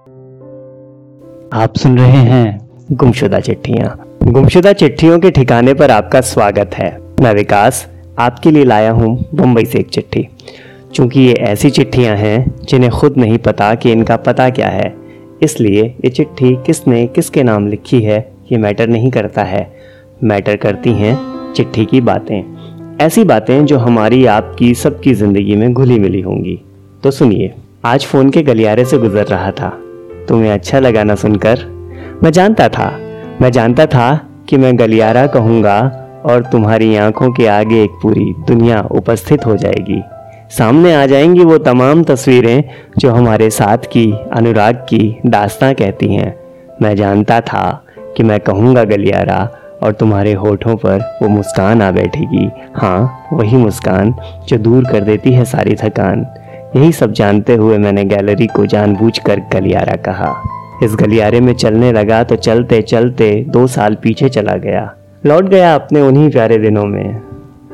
आप सुन रहे हैं गुमशुदा चिट्ठियाँ। गुमशुदा चिट्ठियों के ठिकाने पर आपका स्वागत है। मैं विकास, आपके लिए लाया हूँ मुंबई से एक चिट्ठी। चूँकि ये ऐसी चिट्ठियाँ हैं जिन्हें खुद नहीं पता कि इनका पता क्या है, इसलिए ये चिट्ठी किसने, किसके नाम लिखी है, ये मैटर नहीं करता है। मैटर करती हैं चिट्ठी की बातें। ऐसी बातें जो हमारी, आपकी, सबकी ज़िंदगी में घुली मिली होंगी। तो सुनिए, आज फ़ोन के गलियारे से गुजर रहा था। तुम्हें अच्छा लगा ना सुनकर। मैं जानता था, मैं जानता था कि मैं गलियारा कहूँगा और तुम्हारी आँखों के आगे एक पूरी दुनिया उपस्थित हो जाएगी। सामने आ जाएँगी वो तमाम तस्वीरें जो हमारे साथ की, अनुराग की दास्तां कहती हैं। मैं जानता था कि मैं कहूँगा गलियारा और तुम्हारे होठों पर वो मुस्कान आ बैठेगी। हाँ वही मुस्कान जो दूर कर देती है सारी थकान। यही सब जानते हुए मैंने गैलरी को जानबूझकर गलियारा कहा। इस गलियारे में चलने लगा तो चलते चलते दो साल पीछे चला गया। लौट गया अपने उन्हीं प्यारे दिनों में।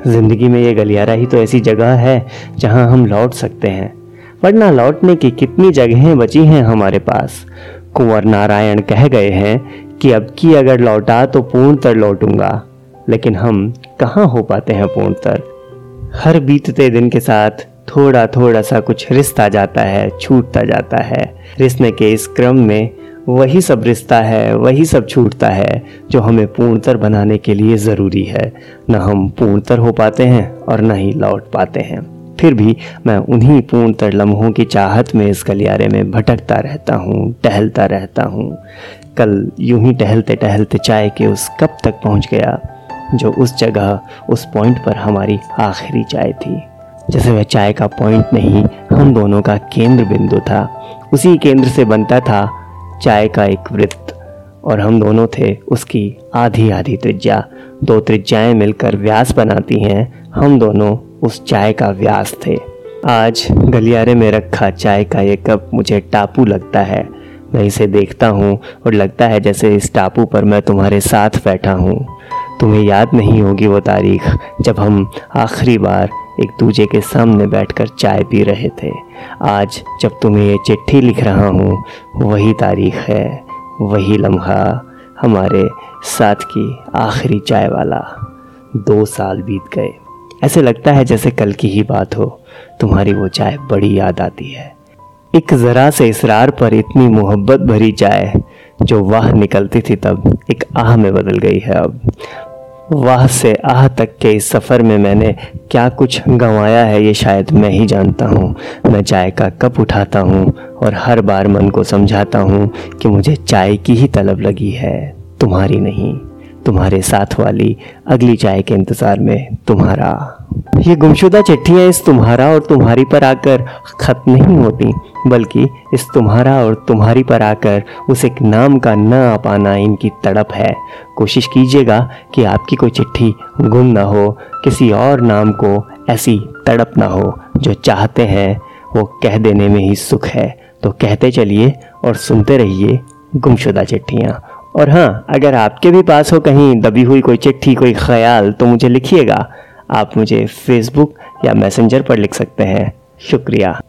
ज़िंदगी में ये गलियारा ही तो ऐसी जगह है जहाँ हम लौट सकते हैं। वरना लौटने की कितनी जगहें बची हैं हमारे पास। कुंवर नारायण कह गए हैं कि अब की अगर लौटा तो पूर्णतर लौटूँगा, लेकिन हम कहाँ हो पाते हैं पूर्णतर? हर बीतते दिन के साथ थोड़ा थोड़ा सा कुछ रिश्ता जाता है, छूटता जाता है। रिश्ते के इस क्रम में वही सब रिश्ता है, वही सब छूटता है, जो हमें पूर्णतर बनाने के लिए ज़रूरी है। न हम पूर्णतर हो पाते हैं और न ही लौट पाते हैं। फिर भी मैं उन्हीं पूर्णतर लम्हों की चाहत में इस गलियारे में भटकता रहता हूँ, टहलता रहता हूँ। कल यूँ ही टहलते टहलते चाय के उस कब तक पहुँच गया, जो उस जगह, उस पॉइंट पर हमारी आखिरी चाय थी। जैसे वह चाय का पॉइंट नहीं, हम दोनों का केंद्र बिंदु था। उसी केंद्र से बनता था चाय का एक वृत्त, और हम दोनों थे उसकी आधी आधी त्रिज्या। दो त्रिज्याएँ मिलकर व्यास बनाती हैं, हम दोनों उस चाय का व्यास थे। आज गलियारे में रखा चाय का ये कप मुझे टापू लगता है। मैं इसे देखता हूँ, और लगता है जैसे इस टापू पर मैं तुम्हारे साथ बैठा हूँ। तुम्हें याद नहीं होगी वो तारीख, जब हम आखिरी बार एक दूजे के सामने बैठकर चाय पी रहे थे। आज जब तुम्हें ये चिट्ठी लिख रहा हूँ, वही तारीख है, वही लम्हा हमारे साथ की आखिरी चाय वाला। दो साल बीत गए। ऐसे लगता है जैसे कल की ही बात हो। तुम्हारी वो चाय बड़ी याद आती है। एक ज़रा से इसरार पर इतनी मोहब्बत भरी चाय जो वाह निकलती थी तब, एक आह में बदल गई है अब। वाह से आह तक के इस सफ़र में मैंने क्या कुछ गंवाया है ये शायद मैं ही जानता हूँ। मैं चाय का कप उठाता हूँ और हर बार मन को समझाता हूँ कि मुझे चाय की ही तलब लगी है, तुम्हारी नहीं। तुम्हारे साथ वाली अगली चाय के इंतज़ार में तुम्हारा। ये गुमशुदा चिट्ठियाँ इस तुम्हारा और तुम्हारी पर आकर ख़त्म नहीं होती, बल्कि इस तुम्हारा और तुम्हारी पर आकर उस एक नाम का न आ पाना इनकी तड़प है। कोशिश कीजिएगा कि आपकी कोई चिट्ठी गुम ना हो, किसी और नाम को ऐसी तड़प ना हो, जो चाहते हैं वो कह देने में ही सुख है। तो कहते चलिए और सुनते रहिए गुमशुदा चिट्ठियाँ। और हाँ अगर आपके भी पास हो कहीं दबी हुई कोई चिट्ठी, कोई ख्याल तो मुझे लिखिएगा। आप मुझे फेसबुक या मैसेंजर पर लिख सकते हैं। शुक्रिया।